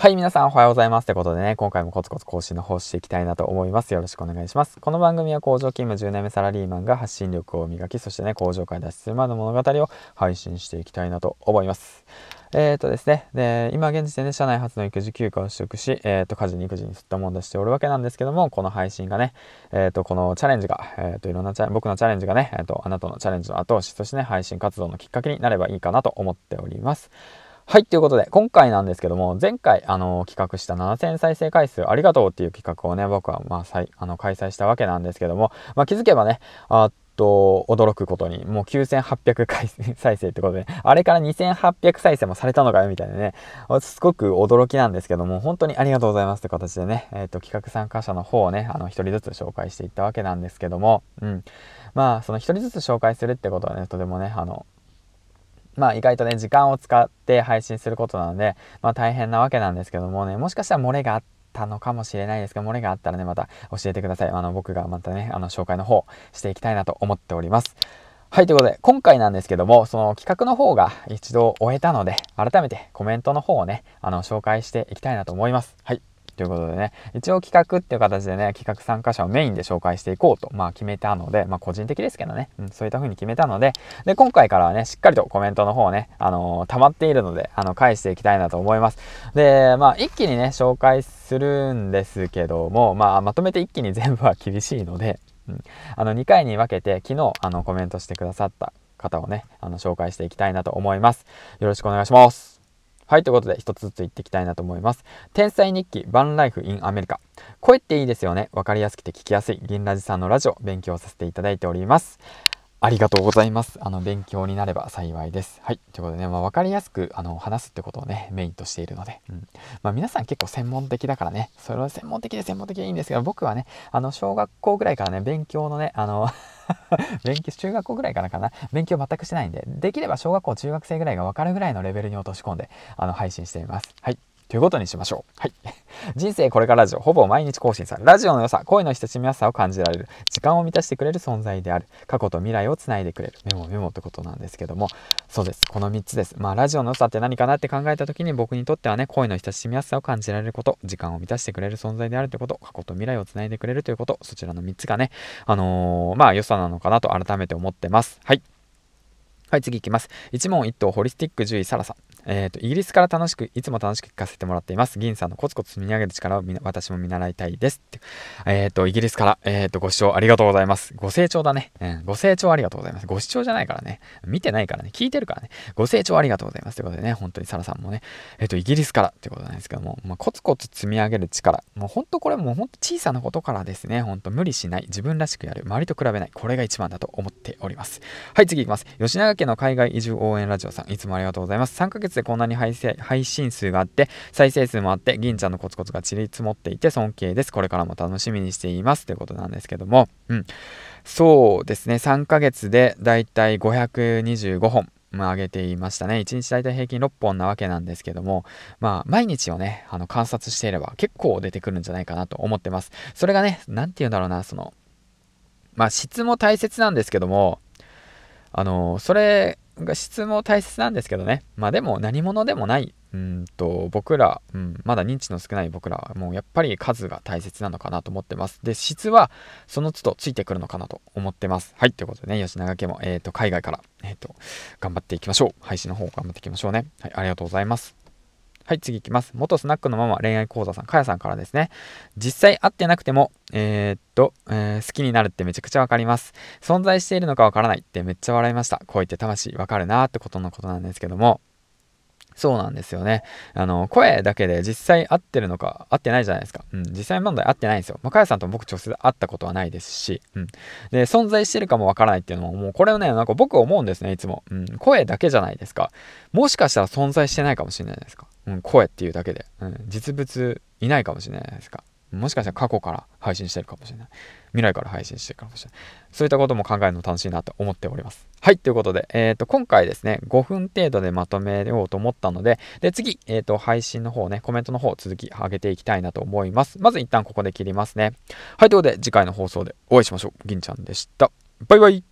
はい、皆さんおはようございます。ということでね、今回もコツコツ更新の方していきたいなと思います。よろしくお願いします。この番組は工場勤務10年目サラリーマンが発信力を磨き、そしてね、工場から脱出するまでの物語を配信していきたいなと思います。えっ、ー、とですね、で、今現時点で社内初の育児休暇を取得し、えっ、ー、と、家事に育児にすったもんだしておるわけなんですけども、この配信がね、えっ、ー、と、このチャレンジが、えっ、と、いろんなチャ僕のチャレンジがね、えっ、と、あなたのチャレンジの後押し、そしてね、配信活動のきっかけになればいいかなと思っております。はい、ということで、今回なんですけども、前回、あの、企画した7000再生回数ありがとうっていう企画をね、僕は、まあ、さいあの開催したわけなんですけども、まあ、気づけばね、あと、驚くことに、もう9800回 再生ってことで、あれから2800再生もされたのかよみたいなね、すごく驚きなんですけども、本当にありがとうございますって形でね、えっ、ー、と、企画参加者の方をね、あの、一人ずつ紹介していったわけなんですけども、うん。まあ、その一人ずつ紹介するってことはね、とてもね、あの、まあ意外とね、時間を使って配信することなので、まあ大変なわけなんですけどもね、もしかしたら漏れがあったのかもしれないですが、漏れがあったらね、また教えてください。あの、僕がまたね、あの、紹介の方していきたいなと思っております。はい、ということで、今回なんですけども、その企画の方が一度終えたので、改めてコメントの方をね、あの、紹介していきたいなと思います。はい。ということでね、一応企画っていう形でね、企画参加者をメインで紹介していこうと、まあ決めたので、まあ個人的ですけどね、うん、そういった風に決めたので、で、今回からはね、しっかりとコメントの方をね、あのー、溜まっているので、あの、返していきたいなと思います。で、まあ一気にね、紹介するんですけども、まあまとめて一気に全部は厳しいので、うん、あの、2回に分けて、昨日、あの、コメントしてくださった方をね、あの、紹介していきたいなと思います。よろしくお願いします。はい、ということで一つずつ言っていきたいなと思います。天才日記バンライフインアメリカ。声っていいですよね。わかりやすくて聞きやすい銀ラジさんのラジオ勉強させていただいております。ありがとうございます。あの、勉強になれば幸いです。はい。ということでね、まあ、わかりやすく、あの、話すってことをね、メインとしているので、うん。まあ、皆さん結構専門的だからね、それは専門的で専門的でいいんですけど、僕はね、あの、小学校ぐらいからね、勉強のね、あの 勉強、中学校ぐらいからかな、勉強全くしてないんで、できれば小学校、中学生ぐらいがわかるぐらいのレベルに落とし込んで、あの、配信しています。はい。ということにしましょう。はい。人生これからラジオ、ほぼ毎日更新され、ラジオの良さ、声の親しみやすさを感じられる、時間を満たしてくれる存在である、過去と未来をつないでくれる、メモメモってことなんですけども、そうです。この3つです。まあ、ラジオの良さって何かなって考えた時に僕にとってはね、声の親しみやすさを感じられること、時間を満たしてくれる存在であるということ、過去と未来をつないでくれるということ、そちらの3つがね、あのー、まあ、良さなのかなと改めて思ってます。はい。はい、次いきます。一問一答ホリスティック獣医サラさん。えっ、ー、と、イギリスから楽しく、いつも楽しく聞かせてもらっています。銀さんのコツコツ積み上げる力を私も見習いたいです。っえっ、ー、と、イギリスから、えっ、ー、と、ご視聴ありがとうございます。ご清聴だね。うん、ご清聴ありがとうございます。ご視聴じゃないからね。見てないからね。聞いてるからね。ご清聴ありがとうございます。ということでね、本当にサラさんもね、えっ、と、イギリスからってことなんですけども、まあ、コツコツ積み上げる力。もう本当これもう本当小さなことからですね、本当無理しない、自分らしくやる、周りと比べない。これが一番だと思っております。はい、次いきます。吉永家の海外移住応援ラジオさん、いつもありがとうございます。3ヶ月でこんなに配信配信数があって、再生数もあって、銀ちゃんのコツコツが散り積もっていて尊敬です。これからも楽しみにしています。ということなんですけども、うん。そうですね、3ヶ月でだいたい525本。まあ、上げていましたね。1日大体平均6本なわけなんですけども、まあ、毎日をね、あの、観察していれば結構出てくるんじゃないかなと思ってます。それがね、なんて言うんだろうな、その、まあ、質も大切なんですけども、あの、それが質も大切なんですけどね。まあでも何者でもない、うんと、僕ら、うん、まだ認知の少ない僕らはもうやっぱり数が大切なのかなと思ってます。で、質はその都度ついてくるのかなと思ってます。はい、ということでね、吉永家も、えっ、ー、と、海外から、えっ、ー、と、頑張っていきましょう。配信の方頑張っていきましょうね。はい、ありがとうございます。はい、次いきます。元スナックのママ恋愛講座さん、かやさんからですね。実際会ってなくても、えー、っと、えー、好きになるってめちゃくちゃわかります。存在しているのかわからないってめっちゃ笑いました。声って魂わかるなーってことのことなんですけども、そうなんですよね。あの、声だけで実際合ってるのか、合ってないじゃないですか。うん、実際問題合ってないんですよ。まあ、かやさんと僕直接会ったことはないですし、うん。で、存在してるかもわからないっていうのも、もうこれをね、なんか僕思うんですね、いつも。うん、声だけじゃないですか。もしかしたら存在してないかもしれないですか。うん、声っていうだけで。うん、実物いないかもしれないですか。もしかしたら過去から配信してるかもしれない。未来から配信してるかもしれない。そういったことも考えるの楽しいなと思っております。はい、ということで、えっ、ー、と、今回ですね、5分程度でまとめようと思ったので、で、次、えっ、ー、と、配信の方ね、コメントの方、続き上げていきたいなと思います。まず一旦ここで切りますね。はい、ということで、次回の放送でお会いしましょう。銀ちゃんでした。バイバイ